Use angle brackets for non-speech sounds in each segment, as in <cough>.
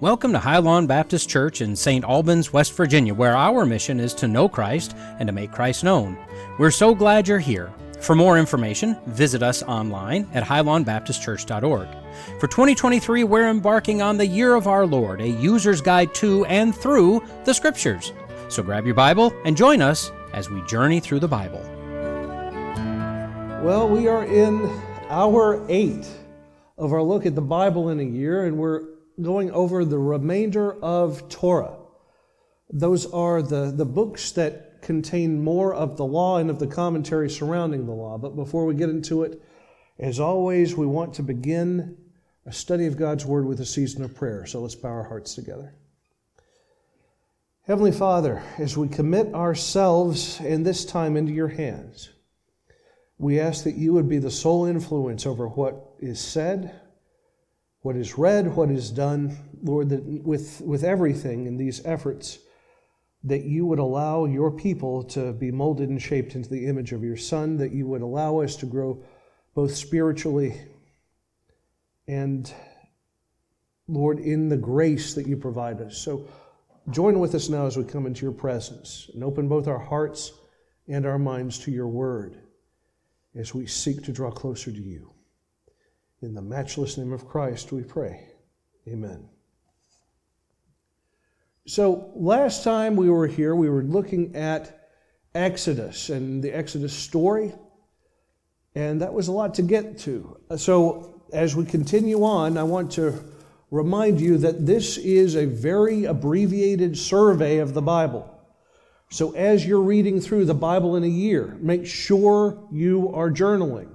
Welcome to Highlawn Baptist Church in St. Albans, West Virginia, where our mission is to know Christ and to make Christ known. We're so glad you're here. For more information, visit us online at highlawnbaptistchurch.org. For 2023, we're embarking on the Year of Our Lord, a user's guide to and through the Scriptures. So grab your Bible and join us as we journey through the Bible. Well, we are in hour eight of our look at the Bible in a year, and we're going over the remainder of Torah. Those are the, the books that contain more of the law and of the commentary surrounding the law. But before we get into it, as always, we want to begin a study of God's Word with a season of prayer. So let's bow our hearts together. Heavenly Father, as we commit ourselves in this time into your hands, we ask that you would be the sole influence over what is said, what is read, what is done, Lord, that with, with everything in these efforts, that you would allow your people to be molded and shaped into the image of your Son, that you would allow us to grow both spiritually and, Lord, in the grace that you provide us. So join with us now as we come into your presence and open both our hearts and our minds to your word as we seek to draw closer to you. In the matchless name of Christ, we pray. Amen. So, last time we were here, we were looking at Exodus and the Exodus story, and that was a lot to get to. Uh, so, as we continue on, I want to remind you that this is a very abbreviated survey of the Bible. So, as you're reading through the Bible in a year, make sure you are journaling.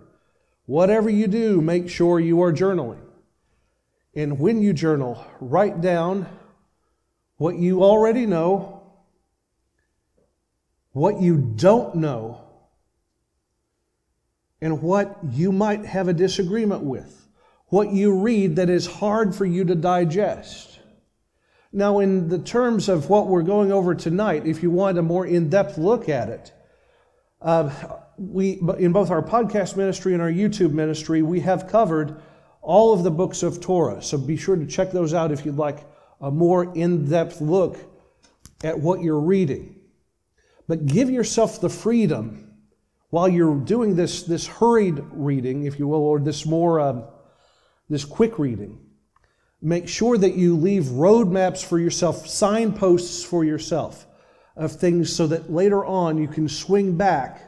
Whatever you do, make sure you are journaling. And when you journal, write down what you already know, what you don't know, and what you might have a disagreement with, what you read that is hard for you to digest. Now, in the terms of what we're going over tonight, if you want a more in depth look at it, uh, we, in both our podcast ministry and our YouTube ministry, we have covered all of the books of Torah. So be sure to check those out if you'd like a more in depth look at what you're reading. But give yourself the freedom while you're doing this, this hurried reading, if you will, or this more um, this quick reading. Make sure that you leave roadmaps for yourself, signposts for yourself of things so that later on you can swing back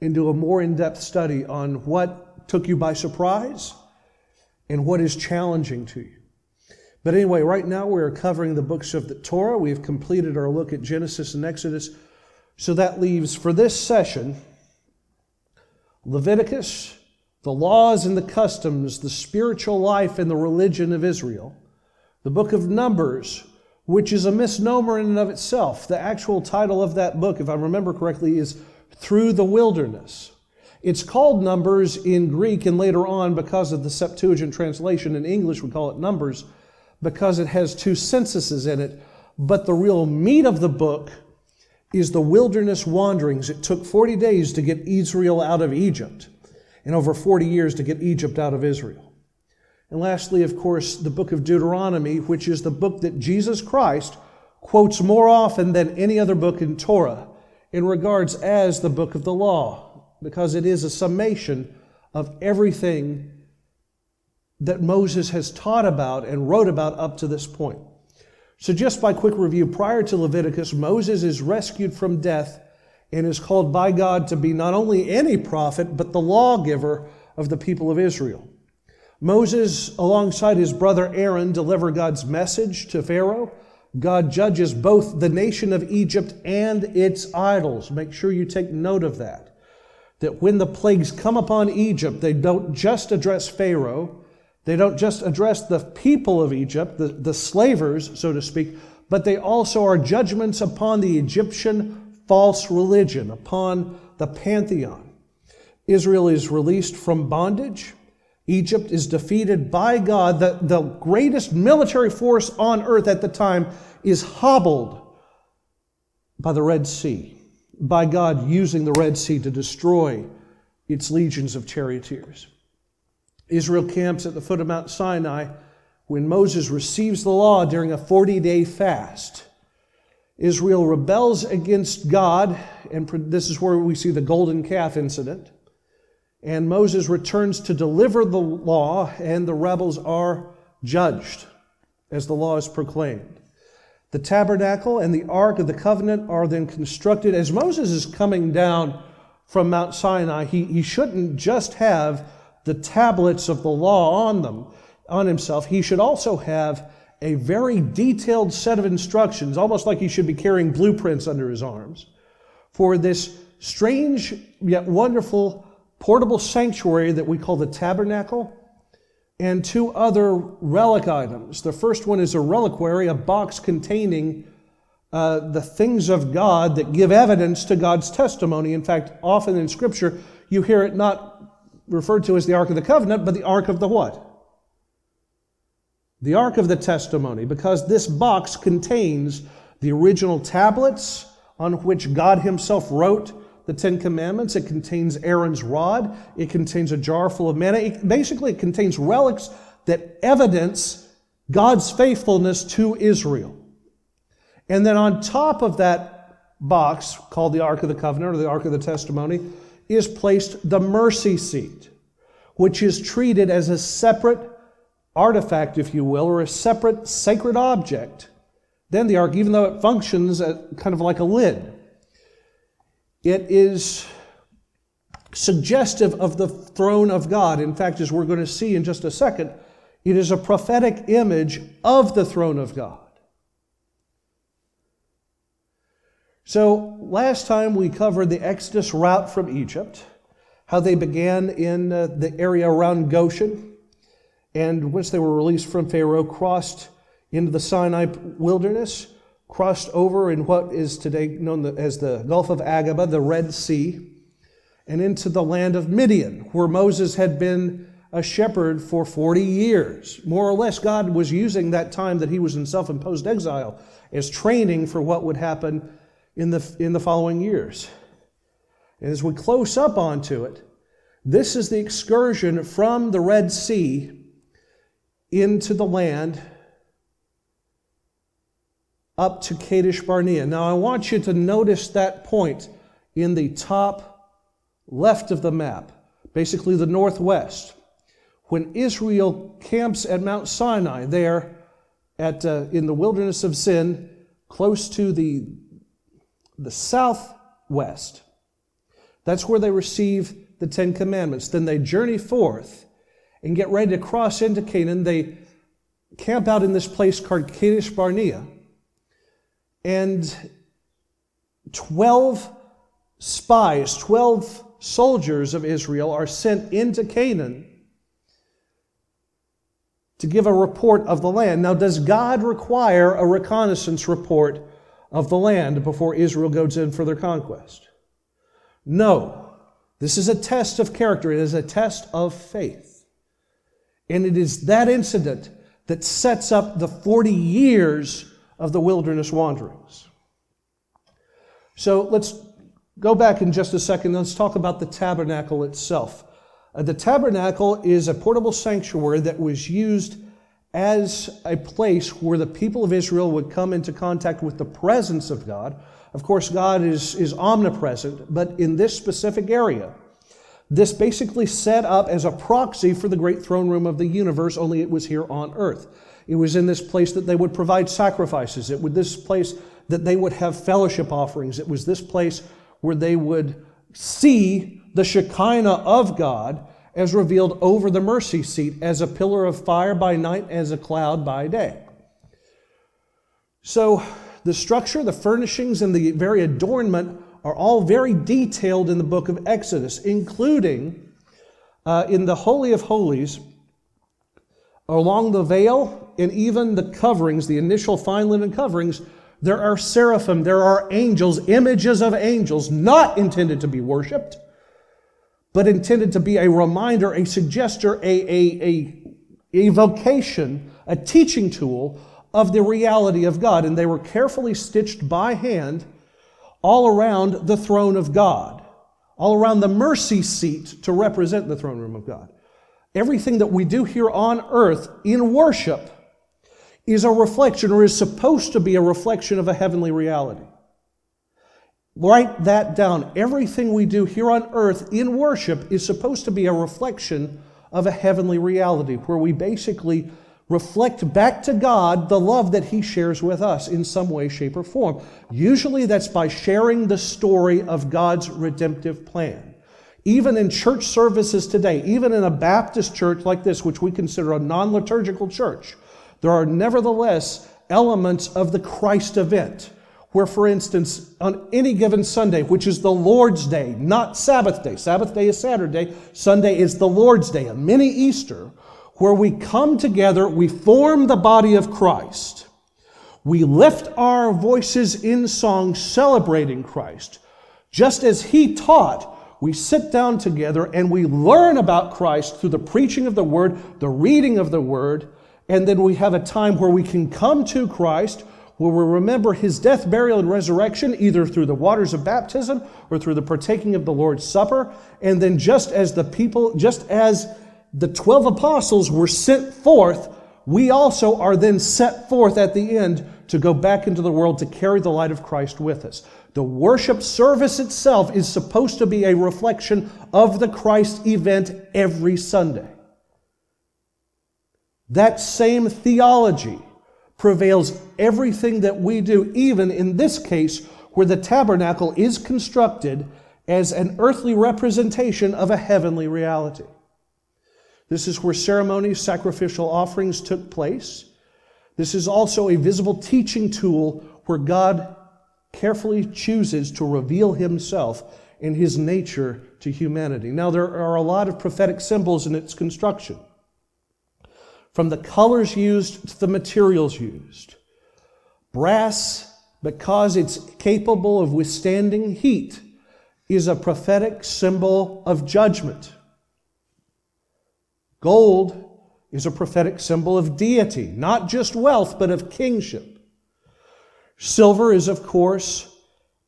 into a more in depth study on what took you by surprise and what is challenging to you. But anyway, right now we're covering the books of the Torah. We've completed our look at Genesis and Exodus. So that leaves for this session Leviticus, the laws and the customs, the spiritual life and the religion of Israel, the book of Numbers, which is a misnomer in and of itself. The actual title of that book, if I remember correctly, is through the wilderness. It's called Numbers in Greek and later on because of the Septuagint translation in English, we call it Numbers because it has two censuses in it. But the real meat of the book is the wilderness wanderings. It took 40 days to get Israel out of Egypt and over 40 years to get Egypt out of Israel. And lastly, of course, the book of Deuteronomy, which is the book that Jesus Christ quotes more often than any other book in Torah in regards as the book of the law, because it is a summation of everything that Moses has taught about and wrote about up to this point. So, just by quick review, prior to Leviticus, Moses is rescued from death and is called by God to be not only any prophet, but the lawgiver of the people of Israel. Moses, alongside his brother Aaron, deliver God's message to Pharaoh God judges both the nation of Egypt and its idols. Make sure you take note of that. That when the plagues come upon Egypt, they don't just address Pharaoh, they don't just address the people of Egypt, the, the slavers, so to speak, but they also are judgments upon the Egyptian false religion, upon the pantheon. Israel is released from bondage. Egypt is defeated by God. The, the greatest military force on earth at the time is hobbled by the Red Sea, by God using the Red Sea to destroy its legions of charioteers. Israel camps at the foot of Mount Sinai, when Moses receives the law during a 40 day fast, Israel rebels against God, and this is where we see the golden calf incident. And Moses returns to deliver the law, and the rebels are judged as the law is proclaimed. The tabernacle and the ark of the covenant are then constructed. As Moses is coming down from Mount Sinai, he, he shouldn't just have the tablets of the law on them, on himself. He should also have a very detailed set of instructions, almost like he should be carrying blueprints under his arms, for this strange yet wonderful portable sanctuary that we call the tabernacle, and two other relic items. The first one is a reliquary, a box containing uh, the things of God that give evidence to God's testimony. In fact, often in Scripture, you hear it not referred to as the Ark of the Covenant, but the Ark of the what? The Ark of the Testimony, because this box contains the original tablets on which God Himself wrote the Ten Commandments. It contains Aaron's rod. It contains a jar full of manna. It, basically, it contains relics that evidence God's faithfulness to Israel. And then on top of that box, called the Ark of the Covenant or the Ark of the Testimony, is placed the mercy seat, which is treated as a separate artifact, if you will, or a separate sacred object than the ark, even though it functions uh, kind of like a lid. It is suggestive of the throne of God. In fact, as we're going to see in just a second, it is a prophetic image of the throne of God. So, last time we covered the Exodus route from Egypt, how they began in uh, the area around Goshen, and once they were released from Pharaoh, crossed into the Sinai wilderness, crossed over in what is today known as the Gulf of Aqaba, the Red Sea, and into the land of Midian, where Moses had been a shepherd for 40 years. More or less, God was using that time that he was in self imposed exile as training for what would happen in the, in the following years. And as we close up onto it, this is the excursion from the Red Sea into the land up to Kadesh Barnea. Now, I want you to notice that point in the top left of the map, basically the northwest. When Israel camps at Mount Sinai, there at, uh, in the wilderness of Sin, close to the, the southwest, that's where they receive the Ten Commandments. Then they journey forth and get ready to cross into Canaan. They camp out in this place called Kadesh Barnea and 12 spies, 12 soldiers of Israel are sent into Canaan to give a report of the land. Now, does God require a reconnaissance report of the land before Israel goes in for their conquest? No. This is a test of character, it is a test of faith. And it is that incident that sets up the 40 years of the wilderness wanderings. So let's go back in just a second. Let's talk about the tabernacle itself. Uh, the tabernacle is a portable sanctuary that was used as a place where the people of Israel would come into contact with the presence of God. Of course, God is, is omnipresent, but in this specific area, this basically set up as a proxy for the great throne room of the universe, only it was here on earth. It was in this place that they would provide sacrifices. It was this place that they would have fellowship offerings. It was this place where they would see the Shekinah of God as revealed over the mercy seat as a pillar of fire by night, as a cloud by day. So, the structure, the furnishings, and the very adornment are all very detailed in the book of Exodus, including uh, in the Holy of Holies, along the veil and even the coverings, the initial fine linen coverings, there are seraphim, there are angels, images of angels, not intended to be worshiped, but intended to be a reminder, a suggester, a, a, a, a vocation, a teaching tool of the reality of God. And they were carefully stitched by hand all around the throne of God, all around the mercy seat to represent the throne room of God. Everything that we do here on earth in worship is a reflection or is supposed to be a reflection of a heavenly reality. Write that down. Everything we do here on earth in worship is supposed to be a reflection of a heavenly reality where we basically reflect back to God the love that He shares with us in some way, shape, or form. Usually that's by sharing the story of God's redemptive plan. Even in church services today, even in a Baptist church like this, which we consider a non liturgical church, there are nevertheless elements of the Christ event. Where, for instance, on any given Sunday, which is the Lord's Day, not Sabbath day, Sabbath day is Saturday, Sunday is the Lord's Day, a mini Easter, where we come together, we form the body of Christ. We lift our voices in song celebrating Christ. Just as He taught, we sit down together and we learn about Christ through the preaching of the Word, the reading of the Word, and then we have a time where we can come to Christ, where we remember His death, burial, and resurrection, either through the waters of baptism or through the partaking of the Lord's Supper. And then just as the people, just as the 12 apostles were sent forth, we also are then set forth at the end to go back into the world to carry the light of Christ with us. The worship service itself is supposed to be a reflection of the Christ event every Sunday. That same theology prevails everything that we do, even in this case, where the tabernacle is constructed as an earthly representation of a heavenly reality. This is where ceremonies, sacrificial offerings took place. This is also a visible teaching tool where God carefully chooses to reveal himself in his nature to humanity. Now, there are a lot of prophetic symbols in its construction, from the colors used to the materials used. Brass, because it's capable of withstanding heat, is a prophetic symbol of judgment. Gold is a prophetic symbol of deity, not just wealth, but of kingship. Silver is, of course,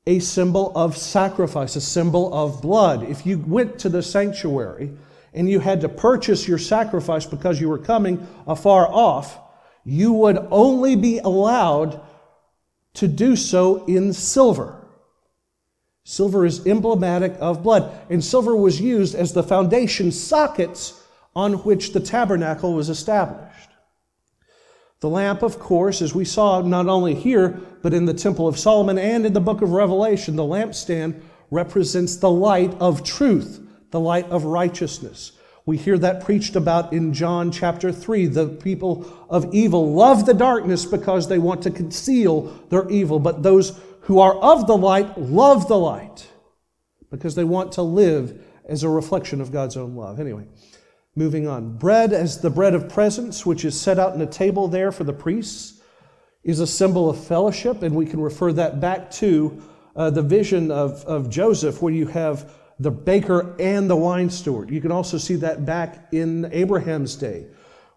a symbol of sacrifice, a symbol of blood. If you went to the sanctuary and you had to purchase your sacrifice because you were coming afar off, you would only be allowed to do so in silver. Silver is emblematic of blood, and silver was used as the foundation sockets on which the tabernacle was established. The lamp, of course, as we saw not only here, but in the Temple of Solomon and in the book of Revelation, the lampstand represents the light of truth, the light of righteousness. We hear that preached about in John chapter 3. The people of evil love the darkness because they want to conceal their evil, but those who are of the light love the light because they want to live as a reflection of God's own love. Anyway, Moving on. Bread as the bread of presence, which is set out in a table there for the priests, is a symbol of fellowship, and we can refer that back to uh, the vision of, of Joseph, where you have the baker and the wine steward. You can also see that back in Abraham's day,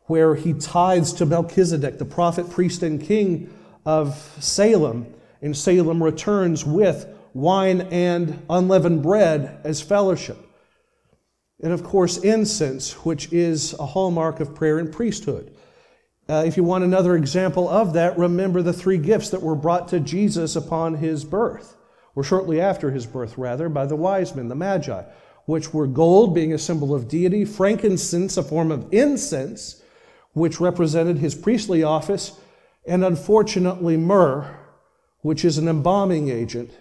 where he tithes to Melchizedek, the prophet, priest, and king of Salem, and Salem returns with wine and unleavened bread as fellowship. And of course, incense, which is a hallmark of prayer and priesthood. Uh, if you want another example of that, remember the three gifts that were brought to Jesus upon his birth, or shortly after his birth, rather, by the wise men, the Magi, which were gold, being a symbol of deity, frankincense, a form of incense, which represented his priestly office, and unfortunately, myrrh, which is an embalming agent,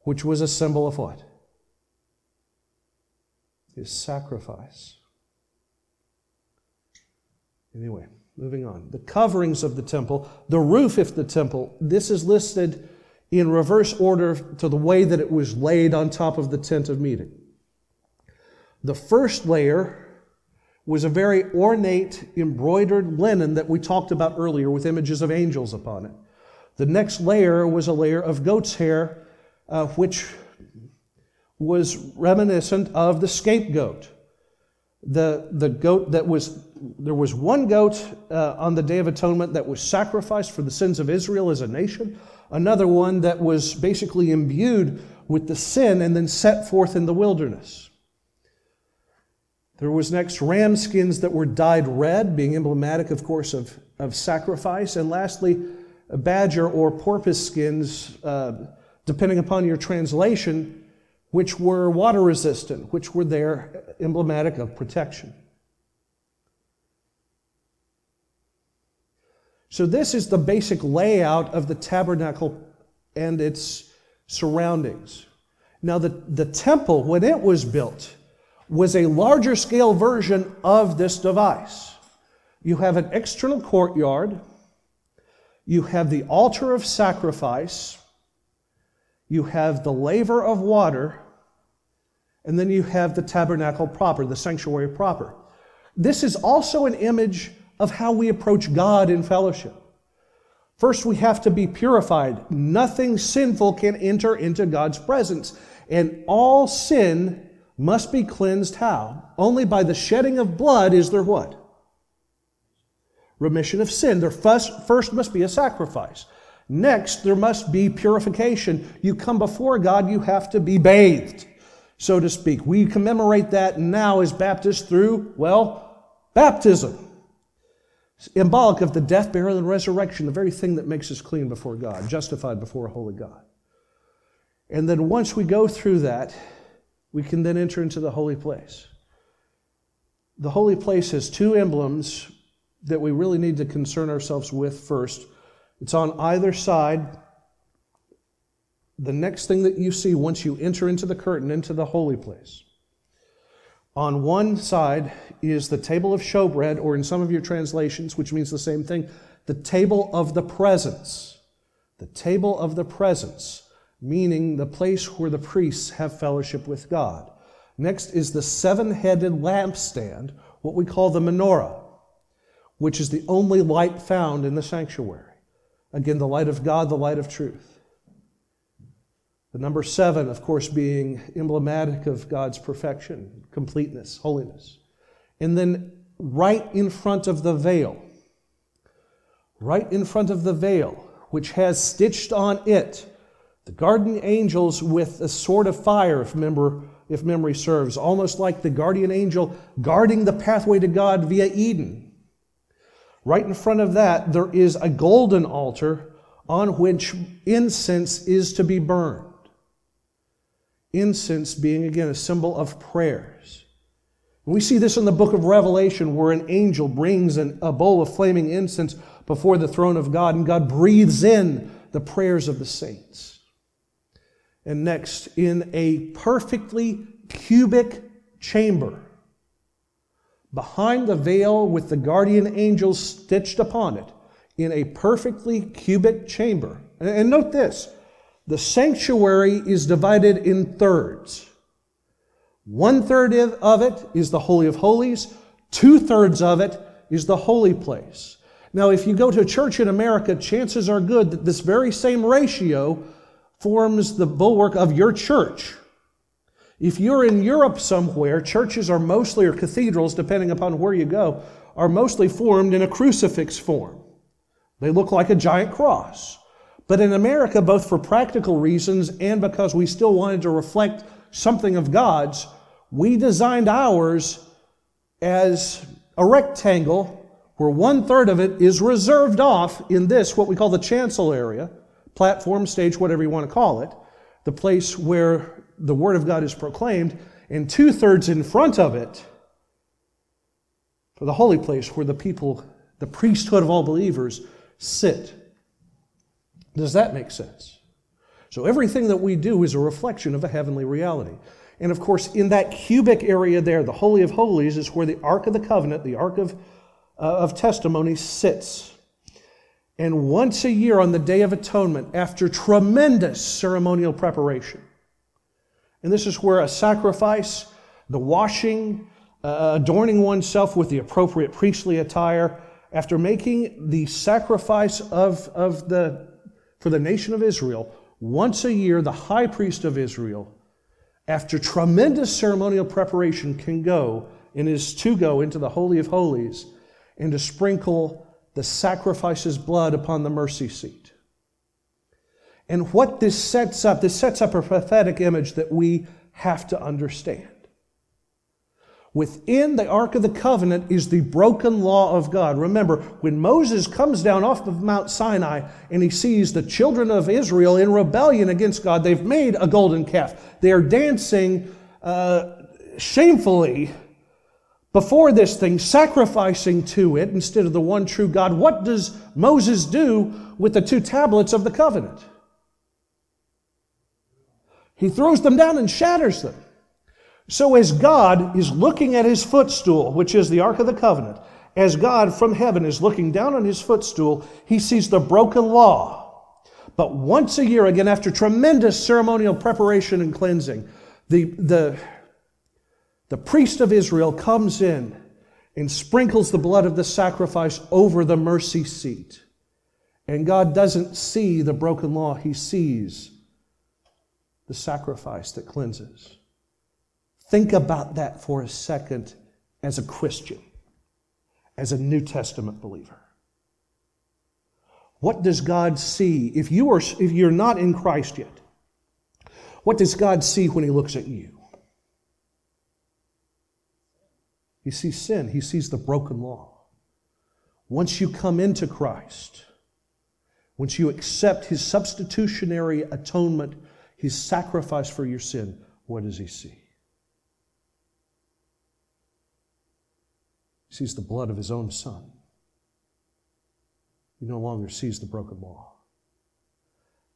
which was a symbol of what? His sacrifice. Anyway, moving on. The coverings of the temple, the roof of the temple, this is listed in reverse order to the way that it was laid on top of the tent of meeting. The first layer was a very ornate embroidered linen that we talked about earlier with images of angels upon it. The next layer was a layer of goat's hair, uh, which was reminiscent of the scapegoat. The, the goat that was, there was one goat uh, on the Day of Atonement that was sacrificed for the sins of Israel as a nation, another one that was basically imbued with the sin and then set forth in the wilderness. There was next ram skins that were dyed red, being emblematic, of course, of of sacrifice. And lastly, badger or porpoise skins, uh, depending upon your translation, which were water resistant, which were there emblematic of protection. So, this is the basic layout of the tabernacle and its surroundings. Now, the, the temple, when it was built, was a larger scale version of this device. You have an external courtyard, you have the altar of sacrifice, you have the laver of water, and then you have the tabernacle proper, the sanctuary proper. This is also an image of how we approach God in fellowship. First, we have to be purified. Nothing sinful can enter into God's presence. And all sin must be cleansed how? Only by the shedding of blood is there what? Remission of sin. There first, first must be a sacrifice. Next, there must be purification. You come before God, you have to be bathed, so to speak. We commemorate that now as Baptists through, well, baptism. Symbolic of the death, burial, and resurrection, the very thing that makes us clean before God, justified before a holy God. And then once we go through that, we can then enter into the holy place. The holy place has two emblems that we really need to concern ourselves with first. It's on either side. The next thing that you see once you enter into the curtain, into the holy place. On one side is the table of showbread, or in some of your translations, which means the same thing, the table of the presence. The table of the presence meaning the place where the priests have fellowship with God. Next is the seven headed lampstand, what we call the menorah, which is the only light found in the sanctuary. Again, the light of God, the light of truth. The number seven, of course, being emblematic of God's perfection, completeness, holiness. And then right in front of the veil, right in front of the veil, which has stitched on it the guardian angels with a sword of fire, if, if memory serves, almost like the guardian angel guarding the pathway to God via Eden. Right in front of that, there is a golden altar on which incense is to be burned. Incense being, again, a symbol of prayers. We see this in the book of Revelation, where an angel brings an, a bowl of flaming incense before the throne of God, and God breathes in the prayers of the saints. And next, in a perfectly cubic chamber, behind the veil with the guardian angels stitched upon it, in a perfectly cubic chamber. And note this the sanctuary is divided in thirds. One third of it is the Holy of Holies, two thirds of it is the holy place. Now, if you go to a church in America, chances are good that this very same ratio forms the bulwark of your church. If you're in Europe somewhere, churches are mostly, or cathedrals, depending upon where you go, are mostly formed in a crucifix form. They look like a giant cross. But in America, both for practical reasons and because we still wanted to reflect something of God's, we designed ours as a rectangle where one third of it is reserved off in this, what we call the chancel area, platform, stage, whatever you want to call it, the place where the Word of God is proclaimed, and two thirds in front of it for the holy place where the people, the priesthood of all believers, sit. Does that make sense? So everything that we do is a reflection of a heavenly reality. And of course, in that cubic area there, the Holy of Holies is where the Ark of the Covenant, the Ark of, uh, of Testimony, sits. And once a year on the Day of Atonement, after tremendous ceremonial preparation, and this is where a sacrifice, the washing, uh, adorning oneself with the appropriate priestly attire, after making the sacrifice of, of the, for the nation of Israel, once a year, the high priest of Israel, after tremendous ceremonial preparation, can go and is to go into the Holy of Holies and to sprinkle the sacrifice's blood upon the mercy seat. And what this sets up, this sets up a prophetic image that we have to understand. Within the Ark of the Covenant is the broken law of God. Remember, when Moses comes down off of Mount Sinai and he sees the children of Israel in rebellion against God, they've made a golden calf. They are dancing uh, shamefully before this thing, sacrificing to it instead of the one true God. What does Moses do with the two tablets of the covenant? He throws them down and shatters them. So, as God is looking at his footstool, which is the Ark of the Covenant, as God from heaven is looking down on his footstool, he sees the broken law. But once a year, again, after tremendous ceremonial preparation and cleansing, the, the, the priest of Israel comes in and sprinkles the blood of the sacrifice over the mercy seat. And God doesn't see the broken law, he sees the sacrifice that cleanses. Think about that for a second as a Christian, as a New Testament believer. What does God see if you are if you're not in Christ yet? What does God see when he looks at you? He sees sin, he sees the broken law. Once you come into Christ, once you accept his substitutionary atonement, his sacrifice for your sin, what does he see? He sees the blood of his own son. He no longer sees the broken law.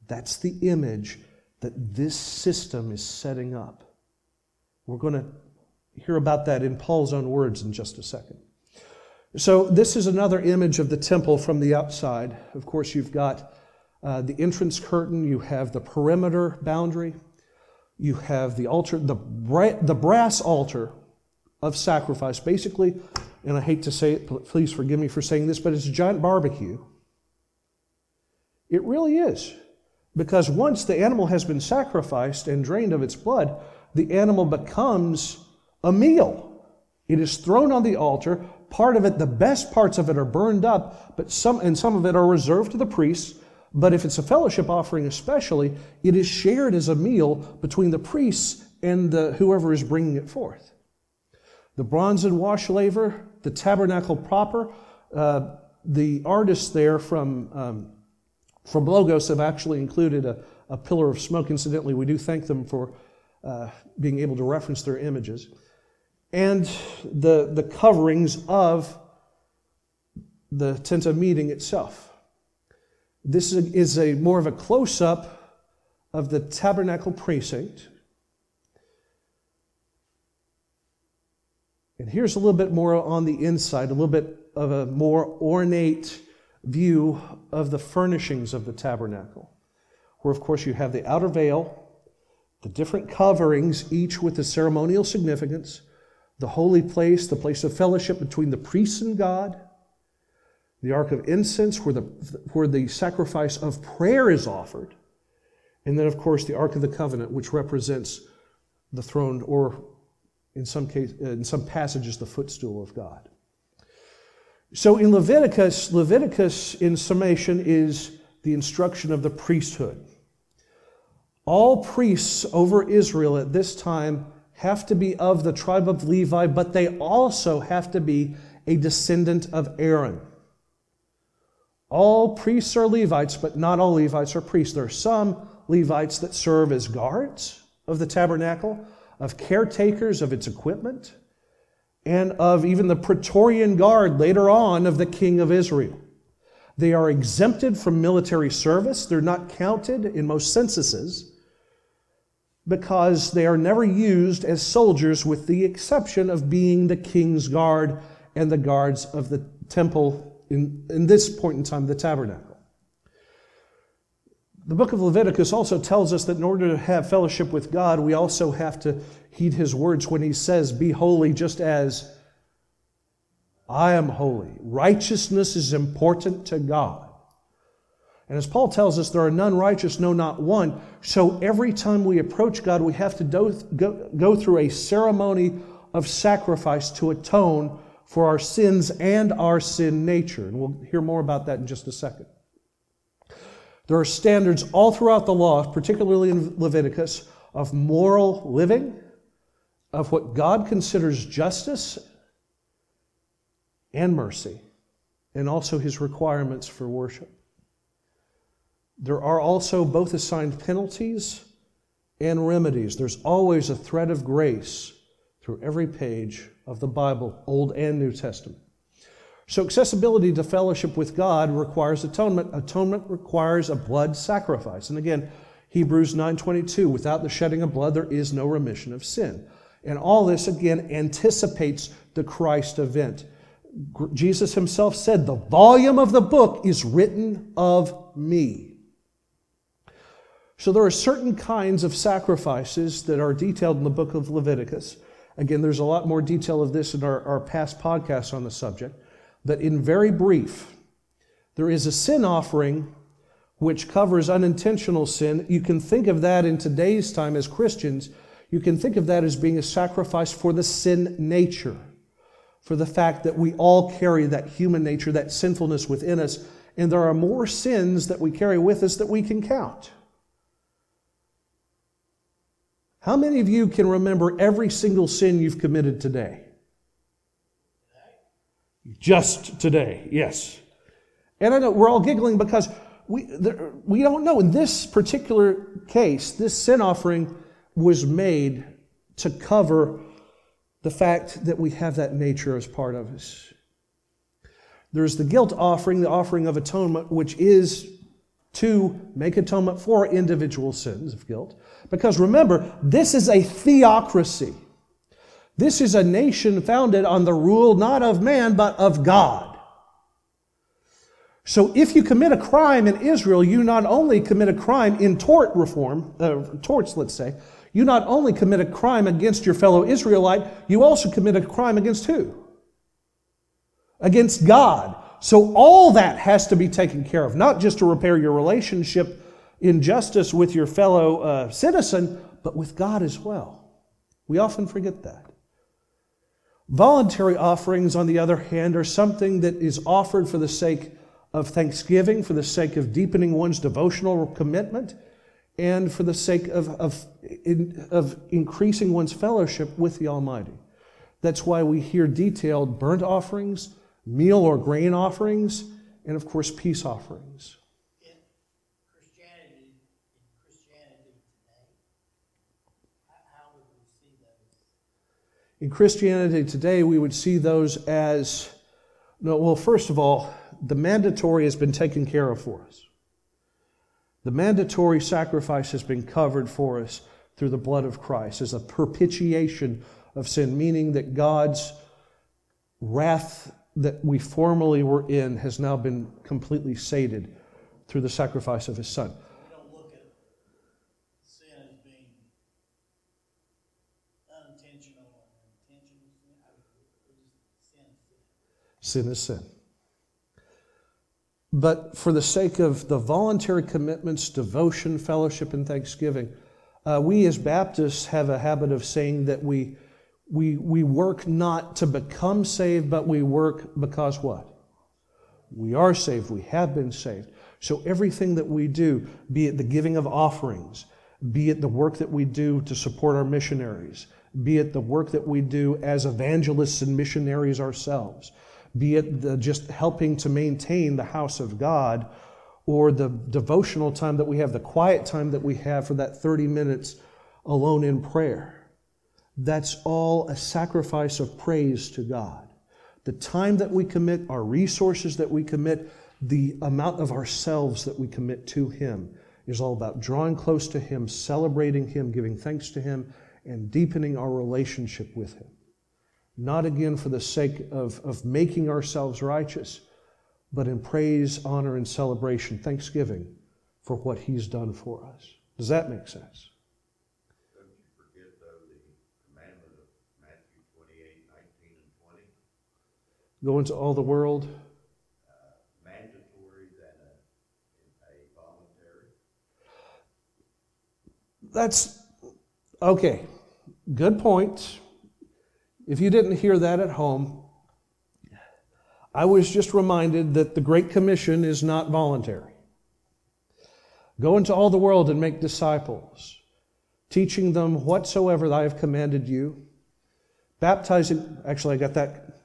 That's the image that this system is setting up. We're going to hear about that in Paul's own words in just a second. So, this is another image of the temple from the outside. Of course, you've got uh, the entrance curtain, you have the perimeter boundary, you have the altar, the, bra- the brass altar of sacrifice. Basically, and I hate to say it, please forgive me for saying this, but it's a giant barbecue. It really is. Because once the animal has been sacrificed and drained of its blood, the animal becomes a meal. It is thrown on the altar. Part of it, the best parts of it, are burned up, but some and some of it are reserved to the priests. But if it's a fellowship offering, especially, it is shared as a meal between the priests and the, whoever is bringing it forth. The bronze and wash laver the tabernacle proper. Uh, the artists there from, um, from Logos have actually included a, a, pillar of smoke. Incidentally, we do thank them for uh, being able to reference their images. And the, the coverings of the tent of meeting itself. This is a, more of a close up of the tabernacle precinct. And here's a little bit more on the inside, a little bit of a more ornate view of the furnishings of the tabernacle, where, of course, you have the outer veil, the different coverings, each with a ceremonial significance, the holy place, the place of fellowship between the priests and God, the ark of incense, where the, where the sacrifice of prayer is offered, and then, of course, the ark of the covenant, which represents the throne or in some, case, in some passages, the footstool of God. So in Leviticus, Leviticus, in summation, is the instruction of the priesthood. All priests over Israel at this time have to be of the tribe of Levi, but they also have to be a descendant of Aaron. All priests are Levites, but not all Levites are priests. There are some Levites that serve as guards of the tabernacle of caretakers of its equipment, and of even the Praetorian Guard later on of the King of Israel. They are exempted from military service. They're not counted in most censuses because they are never used as soldiers, with the exception of being the king's guard and the guards of the temple in, in this point in time, the tabernacle. The book of Leviticus also tells us that in order to have fellowship with God, we also have to heed his words when he says, Be holy just as I am holy. Righteousness is important to God. And as Paul tells us, there are none righteous, no, not one. So every time we approach God, we have to go through a ceremony of sacrifice to atone for our sins and our sin nature. And we'll hear more about that in just a second. There are standards all throughout the law, particularly in Leviticus, of moral living, of what God considers justice and mercy, and also his requirements for worship. There are also both assigned penalties and remedies. There's always a thread of grace through every page of the Bible, Old and New Testament. So, accessibility to fellowship with God requires atonement. Atonement requires a blood sacrifice. And again, Hebrews 9:22, without the shedding of blood there is no remission of sin. And all this again anticipates the Christ event. Jesus himself said, "The volume of the book is written of me." So there are certain kinds of sacrifices that are detailed in the book of Leviticus. Again, there's a lot more detail of this in our, our past podcasts on the subject. But in very brief, there is a sin offering which covers unintentional sin. You can think of that in today's time as Christians. You can think of that as being a sacrifice for the sin nature, for the fact that we all carry that human nature, that sinfulness within us, and there are more sins that we carry with us that we can count. How many of you can remember every single sin you've committed today? Just today, yes. And I know we're all giggling because we, there, we don't know. In this particular case, this sin offering was made to cover the fact that we have that nature as part of us. There's the guilt offering, the offering of atonement, which is to make atonement for individual sins of guilt. Because remember, this is a theocracy. This is a nation founded on the rule not of man, but of God. So if you commit a crime in Israel, you not only commit a crime in tort reform, uh, torts, let's say, you not only commit a crime against your fellow Israelite, you also commit a crime against who? Against God. So all that has to be taken care of, not just to repair your relationship in justice with your fellow uh, citizen, but with God as well. We often forget that. Voluntary offerings, on the other hand, are something that is offered for the sake of thanksgiving, for the sake of deepening one's devotional commitment, and for the sake of, of, of increasing one's fellowship with the Almighty. That's why we hear detailed burnt offerings, meal or grain offerings, and of course, peace offerings. In Christianity today, we would see those as, no, well, first of all, the mandatory has been taken care of for us. The mandatory sacrifice has been covered for us through the blood of Christ as a propitiation of sin, meaning that God's wrath that we formerly were in has now been completely sated through the sacrifice of his son. Sin is sin. But for the sake of the voluntary commitments, devotion, fellowship, and thanksgiving, uh, we as Baptists have a habit of saying that we, we, we work not to become saved, but we work because what? We are saved. We have been saved. So everything that we do, be it the giving of offerings, be it the work that we do to support our missionaries, be it the work that we do as evangelists and missionaries ourselves, be it the, just helping to maintain the house of God or the devotional time that we have, the quiet time that we have for that 30 minutes alone in prayer. That's all a sacrifice of praise to God. The time that we commit, our resources that we commit, the amount of ourselves that we commit to Him is all about drawing close to Him, celebrating Him, giving thanks to Him, and deepening our relationship with Him not again for the sake of, of making ourselves righteous, but in praise, honor, and celebration, thanksgiving for what He's done for us. Does that make sense? Don't you forget, though, the commandment of Matthew 28, 19, and 20? Go into all the world. Uh, mandatory than a, a voluntary? That's okay. Good point. If you didn't hear that at home, I was just reminded that the Great Commission is not voluntary. Go into all the world and make disciples, teaching them whatsoever I have commanded you, baptizing, actually, I got that.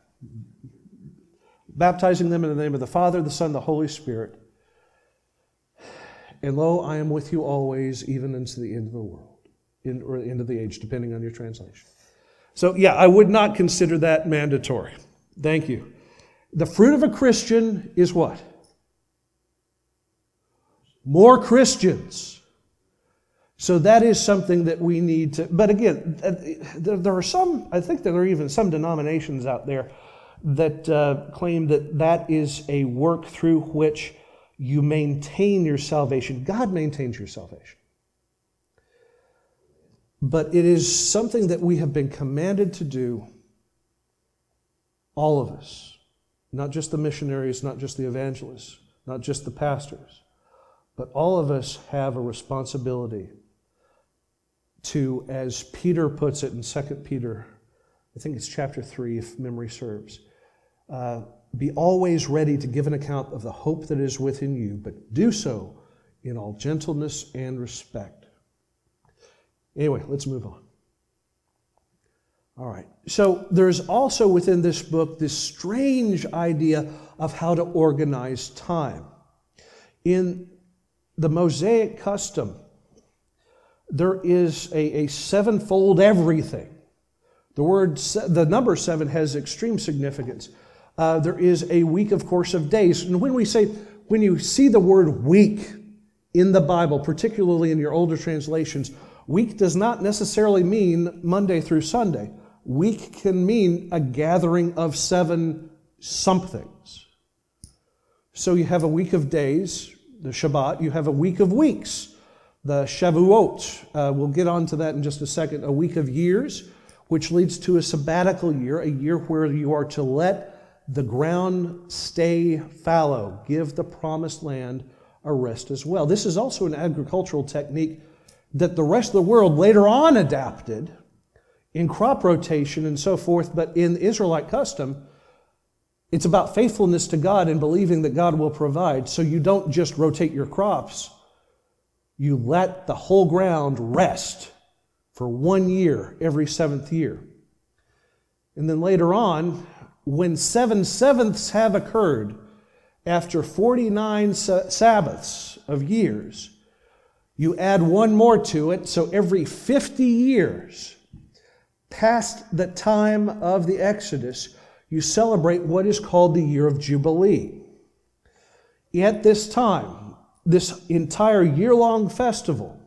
Baptizing them in the name of the Father, the Son, the Holy Spirit. And lo, I am with you always, even unto the end of the world, in, or end of the age, depending on your translation. So, yeah, I would not consider that mandatory. Thank you. The fruit of a Christian is what? More Christians. So that is something that we need to. But again, uh, there are some, I think there are even some denominations out there that uh, claim that that is a work through which you maintain your salvation. God maintains your salvation. But it is something that we have been commanded to do, all of us, not just the missionaries, not just the evangelists, not just the pastors, but all of us have a responsibility to, as Peter puts it in 2 Peter, I think it's chapter 3, if memory serves, uh, be always ready to give an account of the hope that is within you, but do so in all gentleness and respect. Anyway, let's move on. All right. So there's also within this book this strange idea of how to organize time. In the Mosaic custom, there is a, a sevenfold everything. The word, the number seven has extreme significance. Uh, there is a week, of course, of days. And when we say, when you see the word week in the Bible, particularly in your older translations, week does not necessarily mean Monday through Sunday. Week can mean a gathering of seven somethings. So you have a week of days, the Shabbat, you have a week of weeks the Shavuot. Uh, we'll get on to that in just a second. A week of years, which leads to a sabbatical year, a year where you are to let the ground stay fallow, give the promised land a rest as well. This is also an agricultural technique that the rest of the world later on adapted in crop rotation and so forth, but in Israelite custom, it's about faithfulness to God and believing that God will provide. So you don't just rotate your crops you let the whole ground rest for one year every seventh year. And then later on, when seven sevenths have occurred, after 49 Sabbaths of years, you add one more to it, so every 50 years past the time of the Exodus, you celebrate what is called the year of Jubilee. At this time, this entire year long festival,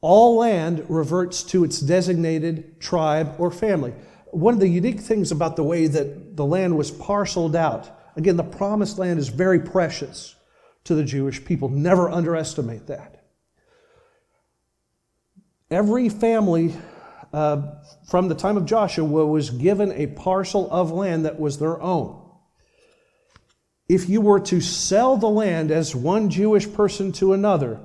all land reverts to its designated tribe or family. One of the unique things about the way that the land was parceled out, again, the promised land is very precious to the Jewish people. Never underestimate that. Every family uh, from the time of Joshua was given a parcel of land that was their own if you were to sell the land as one Jewish person to another,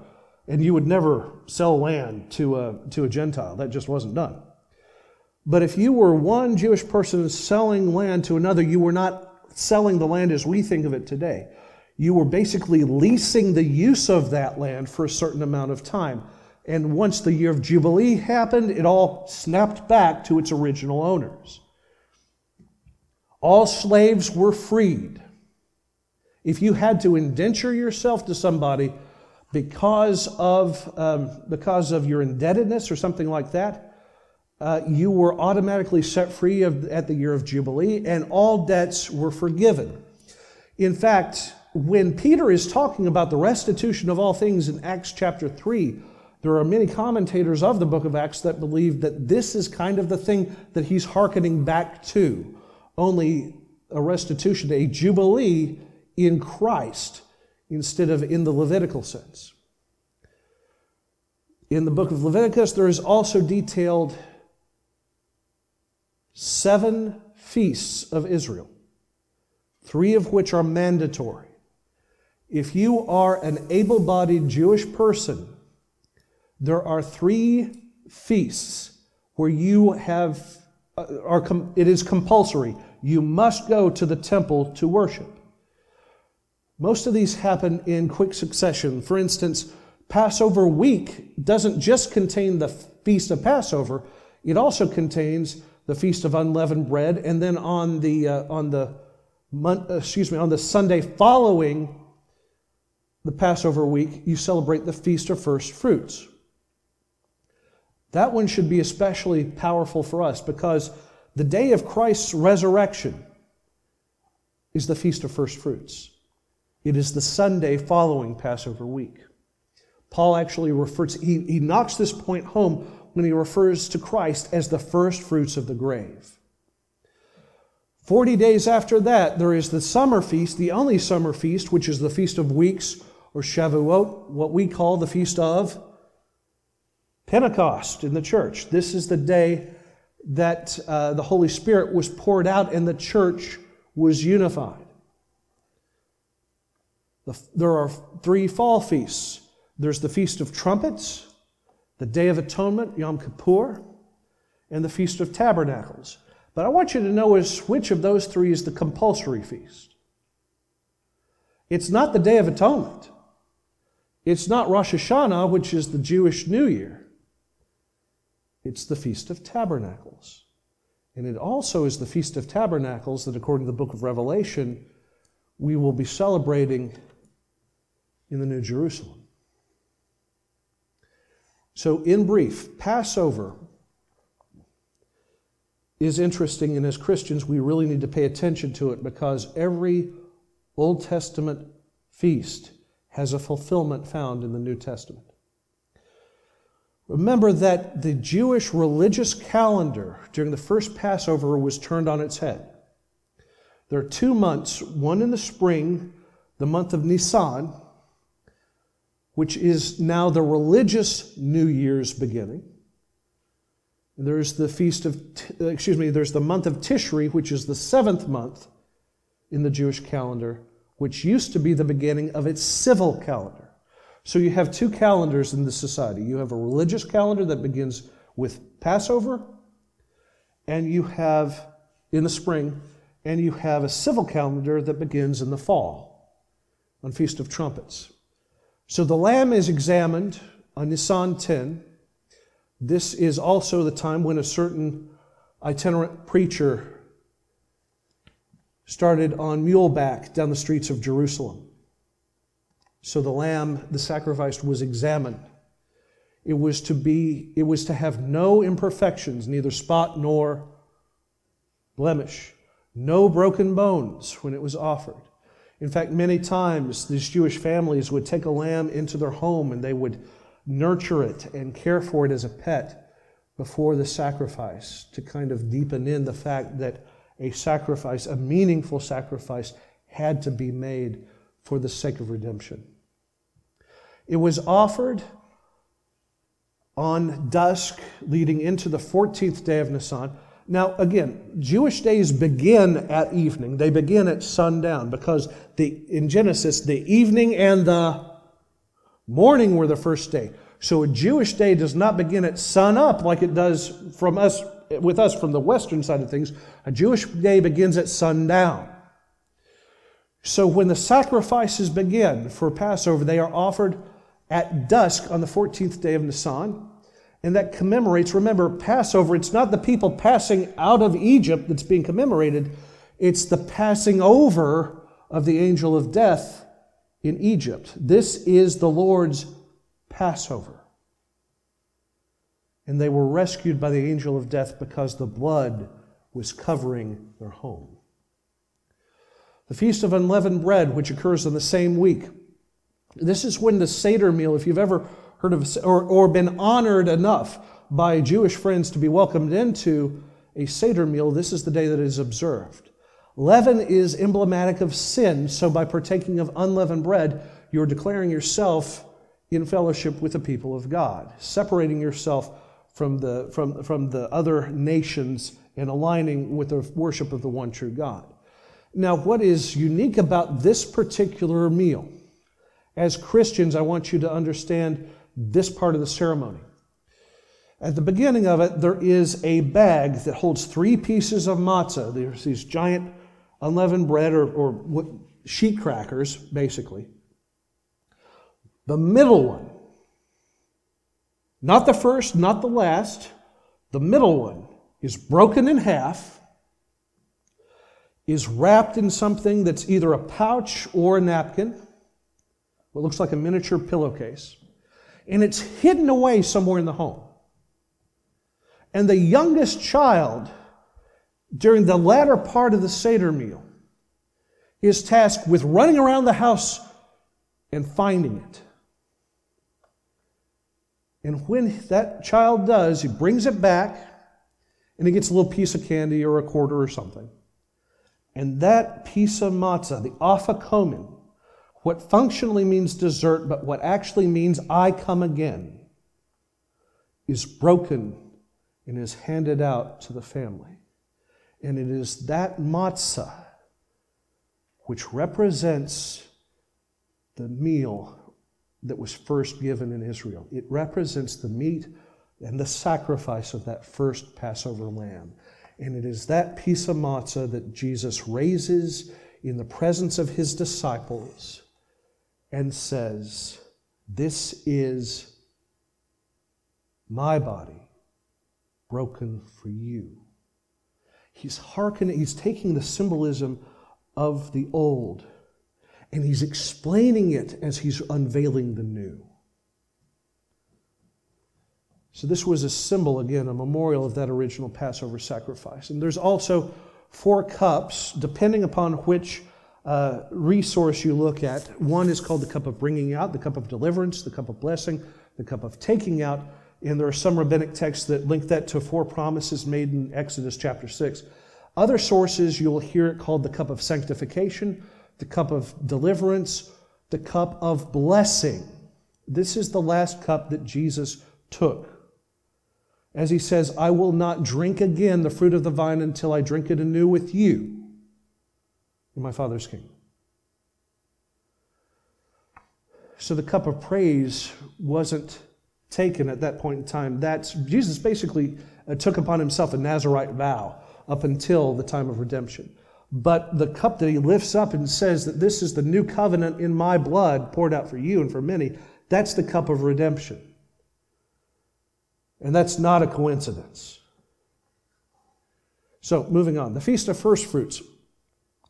and you would never sell land to a, to a Gentile, that just wasn't done. But if you were one Jewish person selling land to another, you were not selling the land as we think of it today. You were basically leasing the use of that land for a certain amount of time. And once the year of Jubilee happened, it all snapped back to its original owners. All slaves were freed. If you had to indenture yourself to somebody because of, um, because of your indebtedness or something like that, uh, you were automatically set free of, at the year of Jubilee, and all debts were forgiven. In fact, when Peter is talking about the restitution of all things in Acts chapter 3, there are many commentators of the book of Acts that believe that this is kind of the thing that he's hearkening back to. Only a restitution, a jubilee in Christ instead of in the Levitical sense. In the book of Leviticus, there is also detailed seven feasts of Israel, three of which are mandatory. If you are an able bodied Jewish person, there are three feasts where you have, uh, are, it is compulsory. You must go to the temple to worship. Most of these happen in quick succession. For instance, Passover week doesn't just contain the feast of Passover, it also contains the Feast of Unleavened Bread, and then on the, uh, on the, uh, excuse me, on the Sunday following the Passover week, you celebrate the Feast of First Fruits. That one should be especially powerful for us because the day of Christ's resurrection is the Feast of First Fruits. It is the Sunday following Passover week. Paul actually refers, he, he knocks this point home when he refers to Christ as the first fruits of the grave. Forty days after that, there is the summer feast, the only summer feast, which is the Feast of Weeks or Shavuot, what we call the Feast of Pentecost in the church. This is the day that uh, the Holy Spirit was poured out and the church was unified. The, there are three fall feasts there's the Feast of Trumpets, the Day of Atonement, Yom Kippur, and the Feast of Tabernacles. But I want you to know is which of those three is the compulsory feast. It's not the Day of Atonement. It's not Rosh Hashanah, which is the Jewish New Year. It's the Feast of Tabernacles. And it also is the Feast of Tabernacles that, according to the book of Revelation, we will be celebrating in the New Jerusalem. So, in brief, Passover is interesting, and as Christians, we really need to pay attention to it because every Old Testament feast has a fulfillment found in the New Testament. Remember that the Jewish religious calendar during the first Passover was turned on its head. There are two months, one in the spring, the month of Nisan, which is now the religious New Year's beginning. There's the feast of, uh, excuse me, there's the month of Tishri, which is the seventh month in the Jewish calendar, which used to be the beginning of its civil calendar. So you have two calendars in the society. You have a religious calendar that begins with Passover, and you have in the spring, and you have a civil calendar that begins in the fall on Feast of Trumpets. So the lamb is examined on Nisan 10. This is also the time when a certain itinerant preacher started on muleback down the streets of Jerusalem. So the lamb, the sacrifice, was examined. It was to be, it was to have no imperfections, neither spot nor blemish, no broken bones when it was offered. In fact, many times these Jewish families would take a lamb into their home and they would nurture it and care for it as a pet before the sacrifice to kind of deepen in the fact that a sacrifice, a meaningful sacrifice, had to be made for the sake of redemption. It was offered on dusk leading into the 14th day of Nisan. Now, again, Jewish days begin at evening. They begin at sundown because the, in Genesis, the evening and the morning were the first day. So a Jewish day does not begin at sun up like it does from us, with us from the western side of things. A Jewish day begins at sundown. So when the sacrifices begin for Passover, they are offered at dusk on the 14th day of Nisan and that commemorates, remember, Passover, it's not the people passing out of Egypt that's being commemorated, it's the passing over of the angel of death in Egypt. This is the Lord's Passover. And they were rescued by the angel of death because the blood was covering their home. The Feast of Unleavened Bread, which occurs in the same week, this is when the Seder meal, if you've ever heard of or, or been honored enough by Jewish friends to be welcomed into a Seder meal, this is the day that is observed. Leaven is emblematic of sin, so by partaking of unleavened bread, you're declaring yourself in fellowship with the people of God, separating yourself from the, from, from the other nations and aligning with the worship of the one true God. Now, what is unique about this particular meal? As Christians, I want you to understand this part of the ceremony. At the beginning of it, there is a bag that holds three pieces of matzah. There's these giant unleavened bread or, or sheet crackers, basically. The middle one, not the first, not the last, the middle one is broken in half, is wrapped in something that's either a pouch or a napkin, what looks like a miniature pillowcase, and it's hidden away somewhere in the home. And the youngest child, during the latter part of the Seder meal, is tasked with running around the house and finding it. And when that child does, he brings it back and he gets a little piece of candy or a quarter or something. And that piece of matzah, the afikomen, what functionally means dessert, but what actually means I come again, is broken and is handed out to the family. And it is that matzah which represents the meal that was first given in Israel. It represents the meat and the sacrifice of that first Passover lamb. And it is that piece of matzah that Jesus raises in the presence of his disciples and says, This is my body broken for you. He's hearkening, he's taking the symbolism of the old and he's explaining it as he's unveiling the new. So, this was a symbol, again, a memorial of that original Passover sacrifice. And there's also four cups, depending upon which uh, resource you look at. One is called the cup of bringing out, the cup of deliverance, the cup of blessing, the cup of taking out. And there are some rabbinic texts that link that to four promises made in Exodus chapter 6. Other sources, you'll hear it called the cup of sanctification, the cup of deliverance, the cup of blessing. This is the last cup that Jesus took. As he says, I will not drink again the fruit of the vine until I drink it anew with you in my Father's kingdom. So the cup of praise wasn't taken at that point in time. That's Jesus basically uh, took upon himself a Nazarite vow up until the time of redemption. But the cup that he lifts up and says that this is the new covenant in my blood poured out for you and for many, that's the cup of redemption. And that's not a coincidence. So, moving on. The Feast of First Fruits.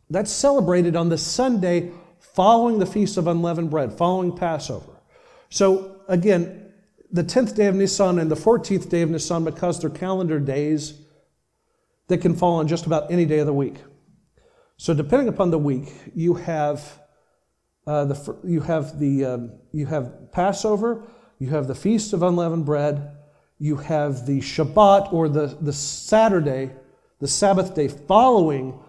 That's celebrated on the Sunday following the Feast of Unleavened Bread, following Passover. So, again, the 10th day of Nisan and the 14th day of Nisan, because they're calendar days that can fall on just about any day of the week. So depending upon the week, you have uh, the you have the um, you have Passover, you have the feast of unleavened bread, you have the Shabbat or the the Saturday, the Sabbath day following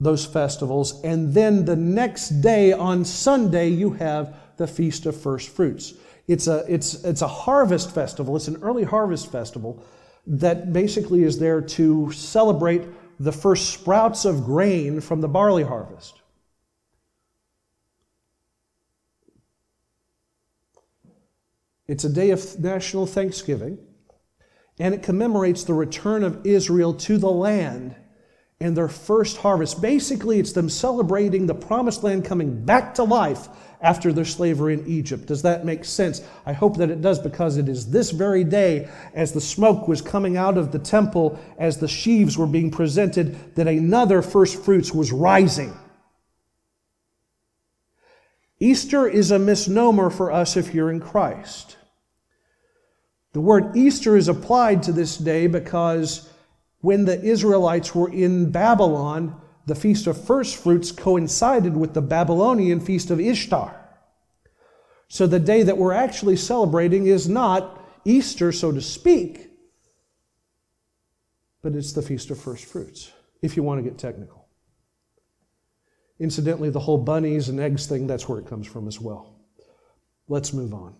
those festivals, and then the next day on Sunday you have the feast of first fruits. It's a it's it's a harvest festival. It's an early harvest festival that basically is there to celebrate the first sprouts of grain from the barley harvest. It's a day of national thanksgiving, and it commemorates the return of Israel to the land and their first harvest. Basically, it's them celebrating the promised land coming back to life after their slavery in Egypt. Does that make sense? I hope that it does because it is this very day, as the smoke was coming out of the temple, as the sheaves were being presented, that another first fruits was rising. Easter is a misnomer for us if you're in Christ. The word Easter is applied to this day because when the Israelites were in Babylon, the Feast of First Fruits coincided with the Babylonian Feast of Ishtar. So the day that we're actually celebrating is not Easter, so to speak, but it's the Feast of First Fruits, if you want to get technical. Incidentally, the whole bunnies and eggs thing, that's where it comes from as well. Let's move on.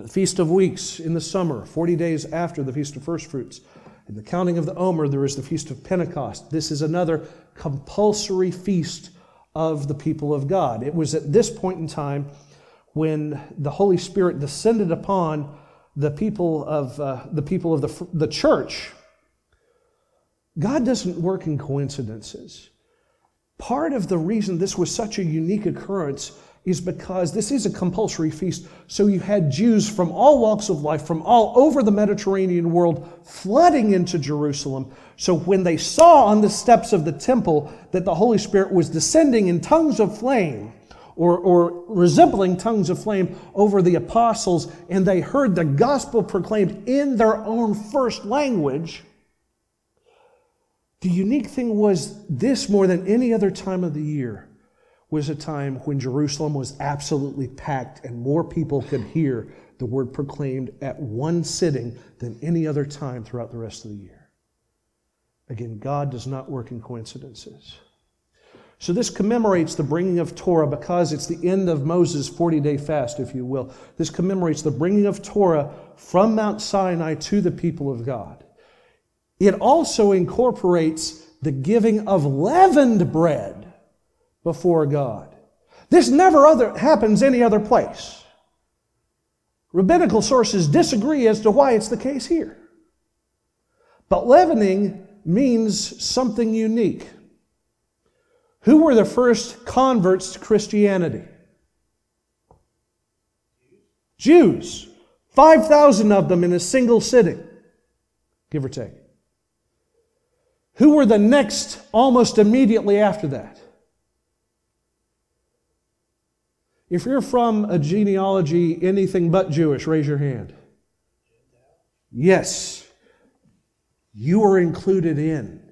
The Feast of Weeks in the summer, 40 days after the Feast of First Fruits. In the counting of the Omer, there is the Feast of Pentecost. This is another compulsory feast of the people of God. It was at this point in time when the Holy Spirit descended upon the people of uh, the people of the, the church. God doesn't work in coincidences. Part of the reason this was such a unique occurrence is because this is a compulsory feast. So you had Jews from all walks of life, from all over the Mediterranean world, flooding into Jerusalem. So when they saw on the steps of the temple that the Holy Spirit was descending in tongues of flame, or, or resembling tongues of flame over the apostles, and they heard the gospel proclaimed in their own first language, the unique thing was this more than any other time of the year was a time when Jerusalem was absolutely packed and more people could hear the word proclaimed at one sitting than any other time throughout the rest of the year. Again, God does not work in coincidences. So, this commemorates the bringing of Torah because it's the end of Moses' 40 day fast, if you will. This commemorates the bringing of Torah from Mount Sinai to the people of God. It also incorporates the giving of leavened bread before God. This never other, happens any other place. Rabbinical sources disagree as to why it's the case here. But leavening means something unique. Who were the first converts to Christianity? Jews. 5,000 of them in a single sitting, give or take. Who were the next almost immediately after that? If you're from a genealogy anything but Jewish, raise your hand. Yes, you are included in.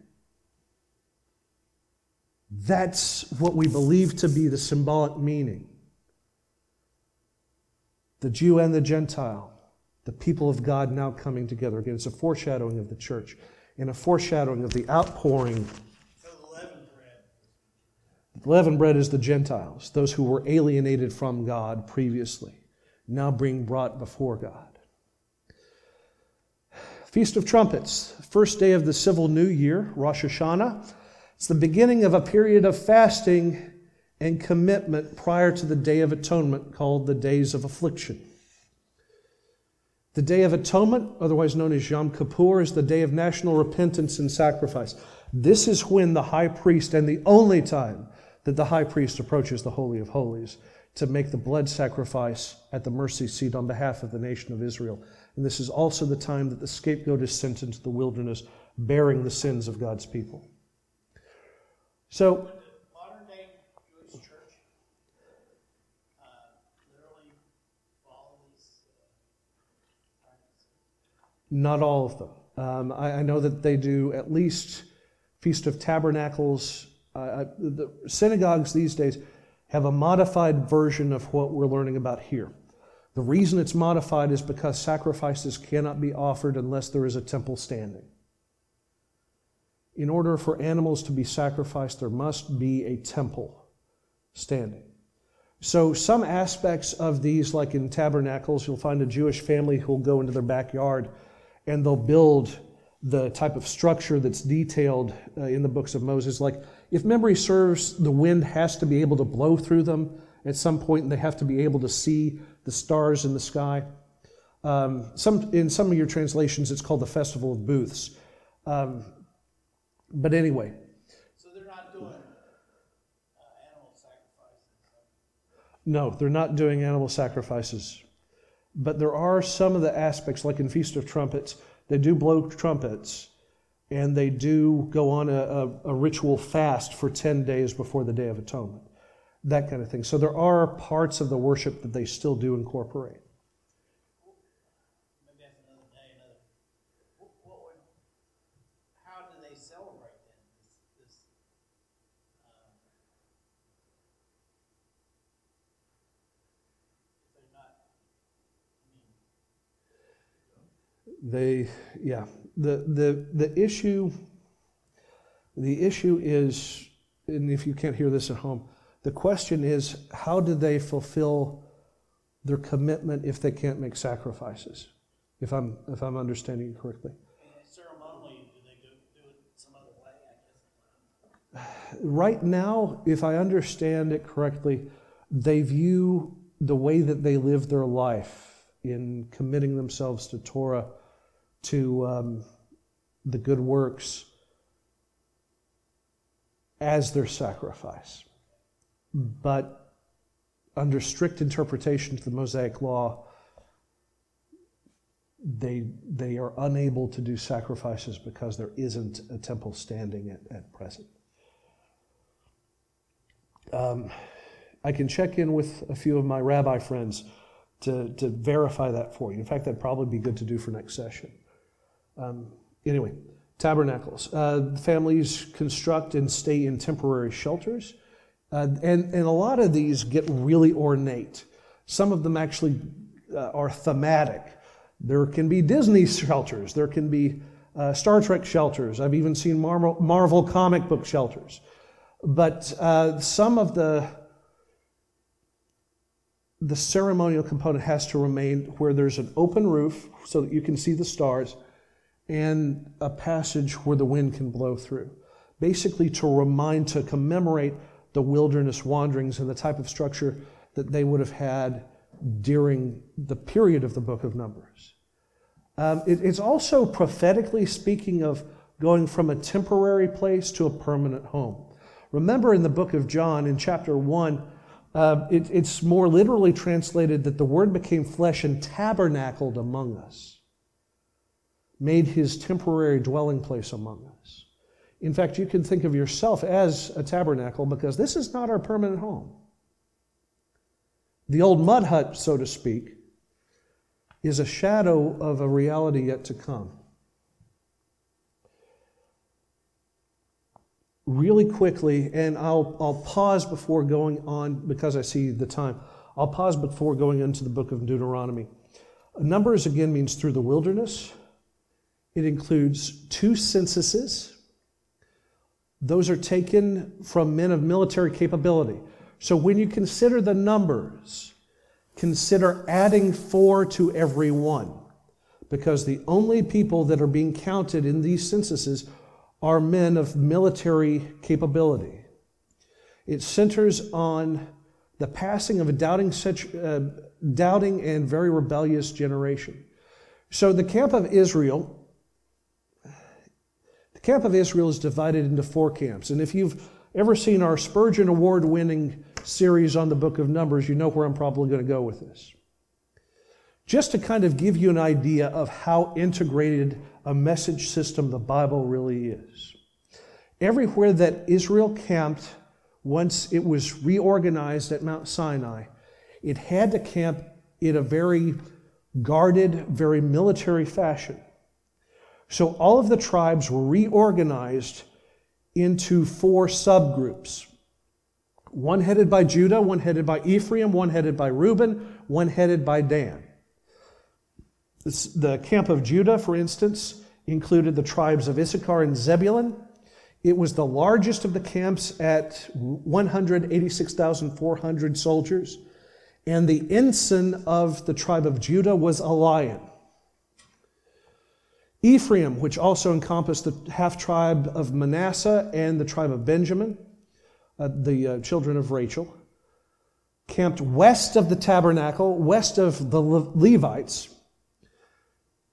That's what we believe to be the symbolic meaning. The Jew and the Gentile, the people of God now coming together. Again, it's a foreshadowing of the church and a foreshadowing of the outpouring Leavened bread is the Gentiles, those who were alienated from God previously, now being brought before God. Feast of Trumpets, first day of the civil new year, Rosh Hashanah. It's the beginning of a period of fasting and commitment prior to the Day of Atonement called the Days of Affliction. The Day of Atonement, otherwise known as Yom Kippur, is the day of national repentance and sacrifice. This is when the high priest, and the only time that the high priest approaches the Holy of Holies to make the blood sacrifice at the mercy seat on behalf of the nation of Israel. And this is also the time that the scapegoat is sent into the wilderness, bearing the sins of God's people. So, modern day Jewish church uh, literally follow these uh, not all of them. Um, I, I know that they do at least Feast of Tabernacles the synagogues these days have a modified version of what we're learning about here. The reason it's modified is because sacrifices cannot be offered unless there is a temple standing. In order for animals to be sacrificed, there must be a temple standing. So, some aspects of these, like in tabernacles, you'll find a Jewish family who'll go into their backyard and they'll build the type of structure that's detailed uh, in the books of Moses. Like, if memory serves, the wind has to be able to blow through them at some point, and they have to be able to see the stars in the sky. Um, some, in some of your translations, it's called the Festival of Booths. Um, but anyway, So they're not doing uh, animal sacrifices. no, they're not doing animal sacrifices. But there are some of the aspects, like in Feast of Trumpets, they do blow trumpets and they do go on a, a, a, ritual fast for 10 days before the Day of Atonement, that kind of thing. So there are parts of the worship that they still do incorporate. Maybe that's another day, another. What, what would, how do they celebrate then? This, this um, if they're not, I mean, They, yeah, the, the, the issue, the issue is, and if you can't hear this at home, the question is how do they fulfill their commitment if they can't make sacrifices? If I'm, if I'm understanding correctly. ceremonially, do they do, do it some other way, I guess? Right now, if I understand it correctly, they view the way that they live their life in committing themselves to Torah to um, the good works as their sacrifice. But under strict interpretation to the Mosaic law, they, they are unable to do sacrifices because there isn't a temple standing at, at present. Um, I can check in with a few of my rabbi friends to, to verify that for you. In fact, that'd probably be good to do for next session. Um, anyway, tabernacles. Uh, families construct and stay in temporary shelters. Uh, and, and a lot of these get really ornate. Some of them actually uh, are thematic. There can be Disney <laughs> shelters, there can be uh, Star Trek shelters. I've even seen Marvel, Marvel comic book shelters. But uh, some of the the ceremonial component has to remain where there's an open roof so that you can see the stars and a passage where the wind can blow through. Basically, to remind, to commemorate the wilderness wanderings and the type of structure that they would have had during the period of the book of Numbers. Um, it, it's also prophetically speaking of going from a temporary place to a permanent home. Remember in the book of John, in chapter 1, uh, it, it's more literally translated that the Word became flesh and tabernacled among us, made his temporary dwelling place among us. In fact, you can think of yourself as a tabernacle because this is not our permanent home. The old mud hut, so to speak, is a shadow of a reality yet to come. Really quickly, and I'll, I'll pause before going on because I see the time. I'll pause before going into the book of Deuteronomy. Numbers again means through the wilderness. It includes two censuses those are taken from men of military capability. So when you consider the numbers, consider adding four to every one, because the only people that are being counted in these censuses are men of military capability. It centers on the passing of a doubting, uh, doubting and very rebellious generation. So the camp of Israel the camp of Israel is divided into four camps. And if you've ever seen our Spurgeon Award winning series on the book of Numbers, you know where I'm probably going to go with this. Just to kind of give you an idea of how integrated a message system the Bible really is. Everywhere that Israel camped, once it was reorganized at Mount Sinai, it had to camp in a very guarded, very military fashion. So all of the tribes were reorganized into four subgroups one headed by Judah, one headed by Ephraim, one headed by Reuben, one headed by Dan. The camp of Judah, for instance, included the tribes of Issachar and Zebulun. It was the largest of the camps at 186,400 soldiers. And the ensign of the tribe of Judah was a lion. Ephraim, which also encompassed the half tribe of Manasseh and the tribe of Benjamin, uh, the uh, children of Rachel, camped west of the tabernacle, west of the Le- Levites.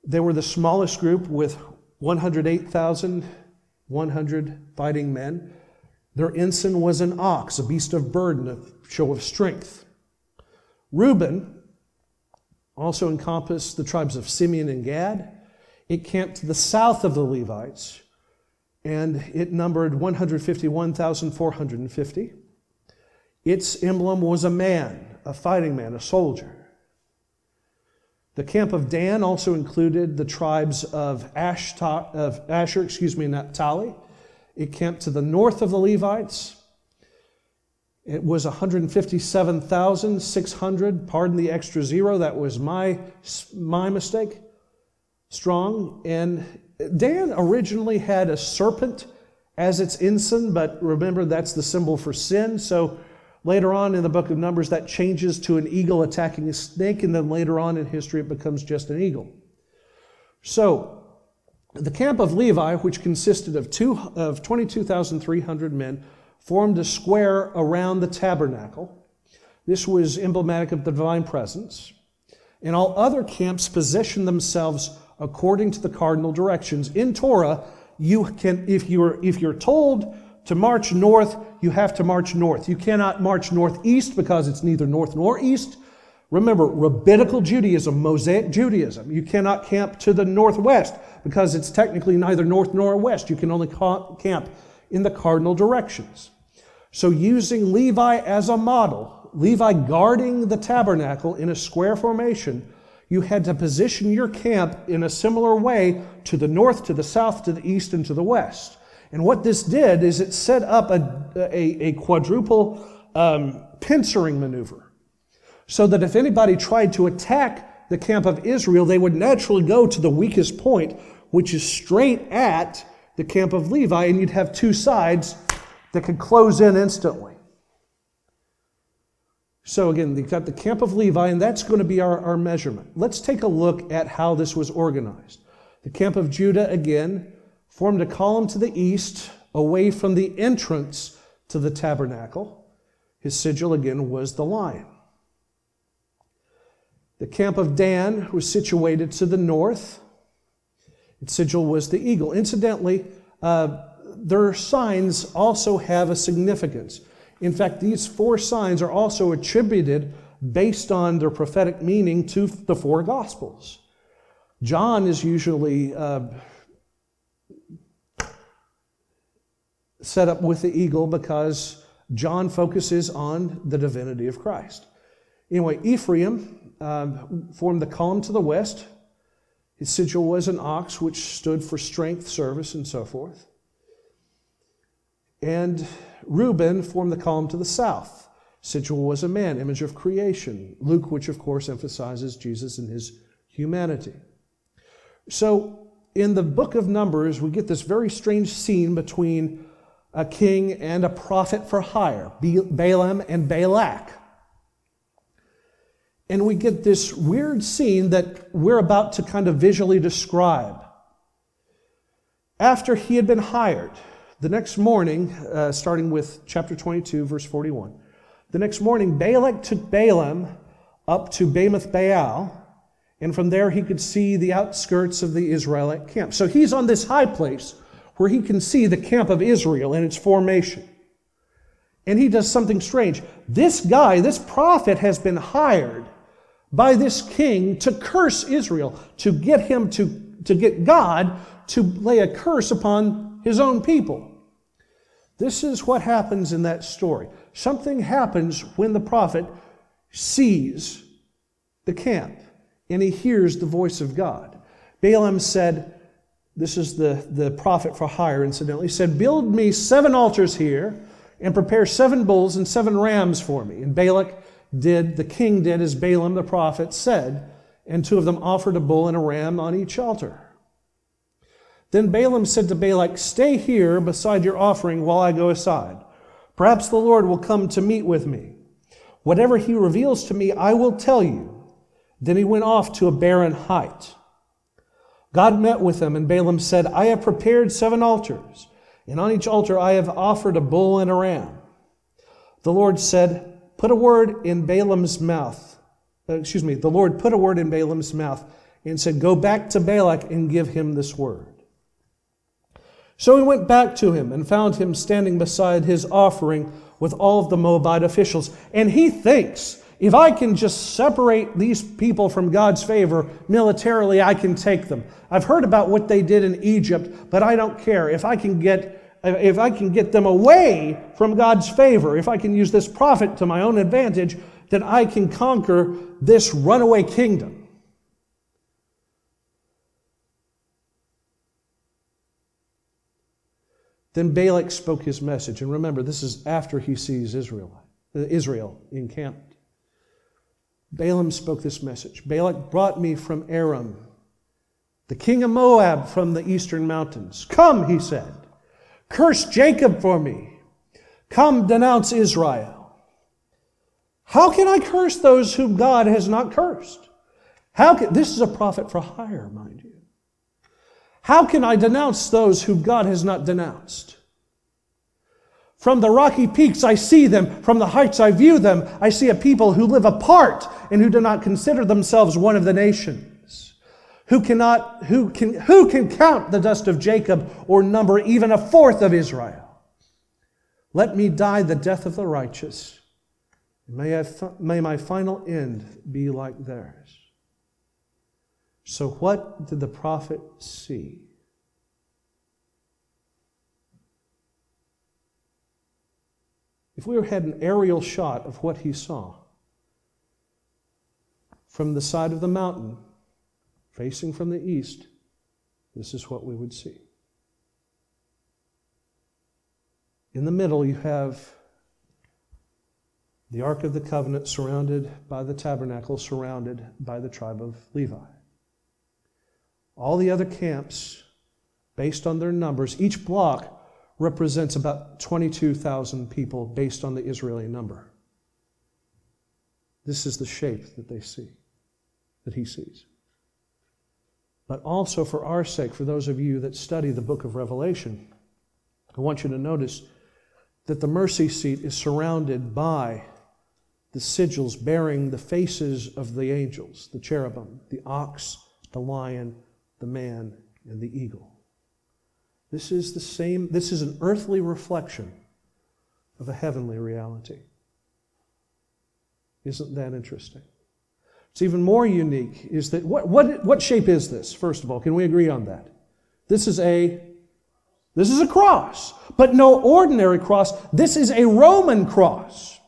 They were the smallest group with 108,100 fighting men. Their ensign was an ox, a beast of burden, a show of strength. Reuben also encompassed the tribes of Simeon and Gad. It camped to the south of the Levites, and it numbered 151,450. Its emblem was a man, a fighting man, a soldier. The camp of Dan also included the tribes of, Ashta, of Asher, excuse me, Naphtali. It camped to the north of the Levites. It was 157,600. Pardon the extra zero. That was my, my mistake strong. And Dan originally had a serpent as its ensign, but remember that's the symbol for sin. So later on in the book of Numbers, that changes to an eagle attacking a snake, and then later on in history, it becomes just an eagle. So the camp of Levi, which consisted of, two, of 22,300 men, formed a square around the tabernacle. This was emblematic of the divine presence. And all other camps positioned themselves according to the cardinal directions. In Torah, you can, if you're, if you're told To march north, you have to march north. You cannot march northeast because it's neither north nor east. Remember, rabbinical Judaism, Mosaic Judaism. You cannot camp to the northwest because it's technically neither north nor west. You can only camp in the cardinal directions. So, using Levi as a model, Levi guarding the tabernacle in a square formation, you had to position your camp in a similar way to the north, to the south, to the east, and to the west. And what this did is it set up a, a, a quadruple um, pincering maneuver so that if anybody tried to attack the camp of Israel, they would naturally go to the weakest point, which is straight at the camp of Levi, and you'd have two sides that could close in instantly. So again, you've got the camp of Levi, and that's going to be our, our measurement. Let's take a look at how this was organized. The camp of Judah, again, formed a column to the east, away from the entrance to the tabernacle. His sigil, again, was the lion. The camp of Dan was situated to the north. Its sigil was the eagle. Incidentally, uh, their signs also have a significance. In fact, these four signs are also attributed based on their prophetic meaning to the four Gospels. John is usually uh, set up with the eagle because John focuses on the divinity of Christ. Anyway, Ephraim um, formed the column to the west. His sigil was an ox, which stood for strength, service, and so forth. And Reuben formed the column to the south. Sigil was a man, image of creation. Luke, which of course emphasizes Jesus and his humanity. So in the book of Numbers, we get this very strange scene between a king and a prophet for hire, Balaam and Balak. And we get this weird scene that we're about to kind of visually describe. After he had been hired, the next morning, uh, starting with chapter 22, verse 41, the next morning, Balak took Balaam up to Bamoth Baal, and from there he could see the outskirts of the Israelite camp. So he's on this high place where he can see the camp of Israel and its formation. And he does something strange. This guy, this prophet, has been hired by this king to curse Israel, to get him to, to get God to lay a curse upon his own people. This is what happens in that story. Something happens when the prophet sees the camp and he hears the voice of God. Balaam said, This is the, the prophet for hire, incidentally, said, Build me seven altars here and prepare seven bulls and seven rams for me. And Balak did, the king did as Balaam the prophet said, and two of them offered a bull and a ram on each altar. Then Balaam said to Balak, Stay here beside your offering while I go aside. Perhaps the Lord will come to meet with me. Whatever he reveals to me, I will tell you. Then he went off to a barren height. God met with him, and Balaam said, I have prepared seven altars, and on each altar I have offered a bull and a ram. The Lord said, Put a word in Balaam's mouth. Uh, excuse me, the Lord put a word in Balaam's mouth and said, Go back to Balak and give him this word. So he went back to him and found him standing beside his offering with all of the Moabite officials. And he thinks, if I can just separate these people from God's favor militarily, I can take them. I've heard about what they did in Egypt, but I don't care. If I can get if I can get them away from God's favor, if I can use this prophet to my own advantage, then I can conquer this runaway kingdom. Then Balak spoke his message. And remember, this is after he sees Israel, uh, Israel encamped. Balaam spoke this message Balak brought me from Aram, the king of Moab from the eastern mountains. Come, he said, curse Jacob for me. Come, denounce Israel. How can I curse those whom God has not cursed? How can, this is a prophet for hire, mind you. How can I denounce those whom God has not denounced? From the rocky peaks, I see them. From the heights, I view them. I see a people who live apart and who do not consider themselves one of the nations. Who cannot, who can, who can count the dust of Jacob or number even a fourth of Israel? Let me die the death of the righteous. May, I may my final end be like theirs. So, what did the prophet see? If we had an aerial shot of what he saw from the side of the mountain, facing from the east, this is what we would see. In the middle, you have the Ark of the Covenant surrounded by the tabernacle, surrounded by the tribe of Levi. All the other camps, based on their numbers, each block represents about 22,000 people based on the Israeli number. This is the shape that they see, that he sees. But also for our sake, for those of you that study the book of Revelation, I want you to notice that the mercy seat is surrounded by the sigils bearing the faces of the angels, the cherubim, the ox, the lion, the man, and the eagle. This is the same, this is an earthly reflection of a heavenly reality. Isn't that interesting? It's even more unique is that what, what, what shape is this, first of all? Can we agree on that? This is a this is a cross, but no ordinary cross. This is a Roman cross.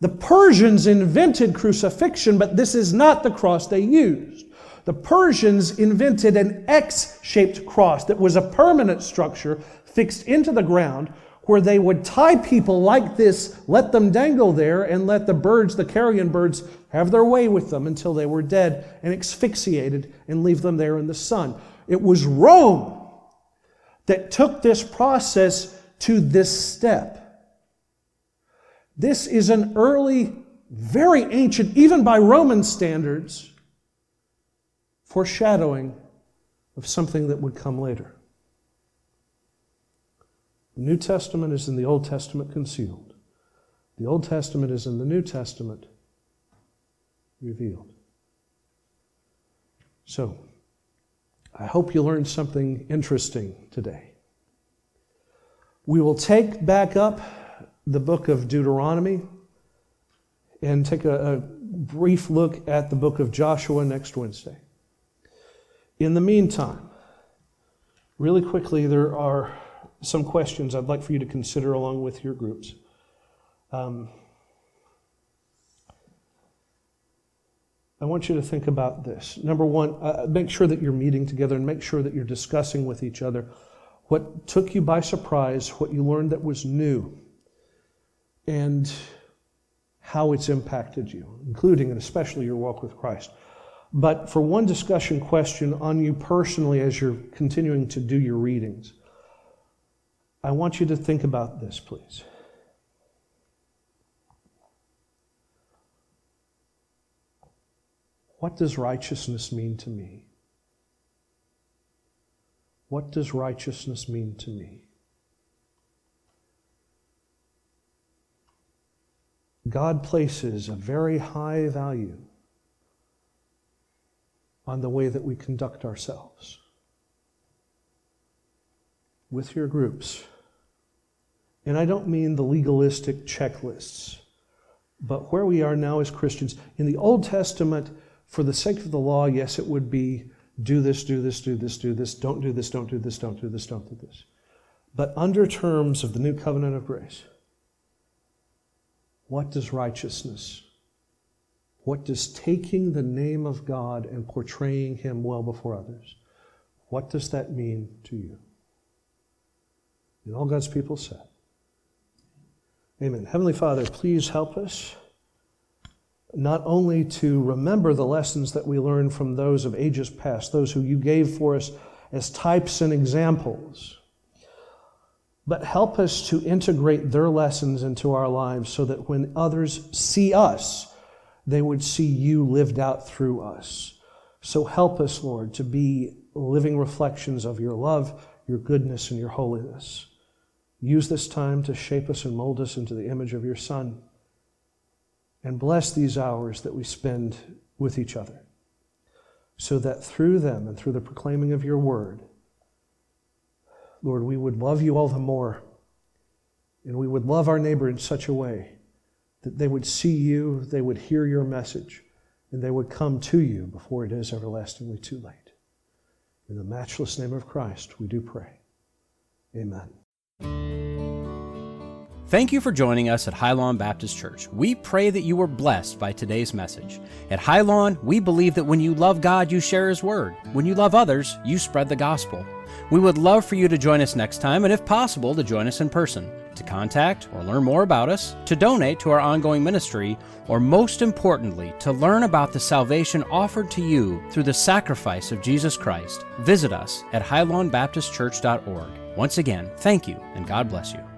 The Persians invented crucifixion, but this is not the cross they used. The Persians invented an X shaped cross that was a permanent structure fixed into the ground where they would tie people like this, let them dangle there, and let the birds, the carrion birds, have their way with them until they were dead and asphyxiated and leave them there in the sun. It was Rome that took this process to this step. This is an early, very ancient, even by Roman standards, foreshadowing of something that would come later. The New Testament is in the Old Testament concealed. The Old Testament is in the New Testament revealed. So, I hope you learned something interesting today. We will take back up the book of Deuteronomy and take a, a brief look at the book of Joshua next Wednesday. In the meantime, really quickly, there are some questions I'd like for you to consider along with your groups. Um, I want you to think about this. Number one, uh, make sure that you're meeting together and make sure that you're discussing with each other what took you by surprise, what you learned that was new, and how it's impacted you, including and especially your walk with Christ. But for one discussion question on you personally as you're continuing to do your readings, I want you to think about this, please. What does righteousness mean to me? What does righteousness mean to me? God places a very high value on the way that we conduct ourselves with your groups. And I don't mean the legalistic checklists, but where we are now as Christians. In the Old Testament, for the sake of the law, yes, it would be do this, do this, do this, do this, don't do this, don't do this, don't do this, don't do this. But under terms of the new covenant of grace, what does righteousness, what does taking the name of God and portraying Him well before others, what does that mean to you? And all God's people said, Amen. Heavenly Father, please help us not only to remember the lessons that we learned from those of ages past, those who you gave for us as types and examples, but help us to integrate their lessons into our lives so that when others see us, they would see you lived out through us. So help us, Lord, to be living reflections of your love, your goodness, and your holiness. Use this time to shape us and mold us into the image of your Son. And bless these hours that we spend with each other, so that through them and through the proclaiming of your word, Lord, we would love you all the more And we would love our neighbor in such a way that they would see you, they would hear your message, and they would come to you before it is everlastingly too late. In the matchless name of Christ, we do pray. Amen. Thank you for joining us at Highlawn Baptist Church. We pray that you were blessed by today's message. At Highlawn, we believe that when you love God, you share His Word. When you love others, you spread the gospel. We would love for you to join us next time, and if possible, to join us in person. To contact or learn more about us, to donate to our ongoing ministry, or most importantly, to learn about the salvation offered to you through the sacrifice of Jesus Christ, visit us at highlawnbaptistchurch.org. Once again, thank you, and God bless you.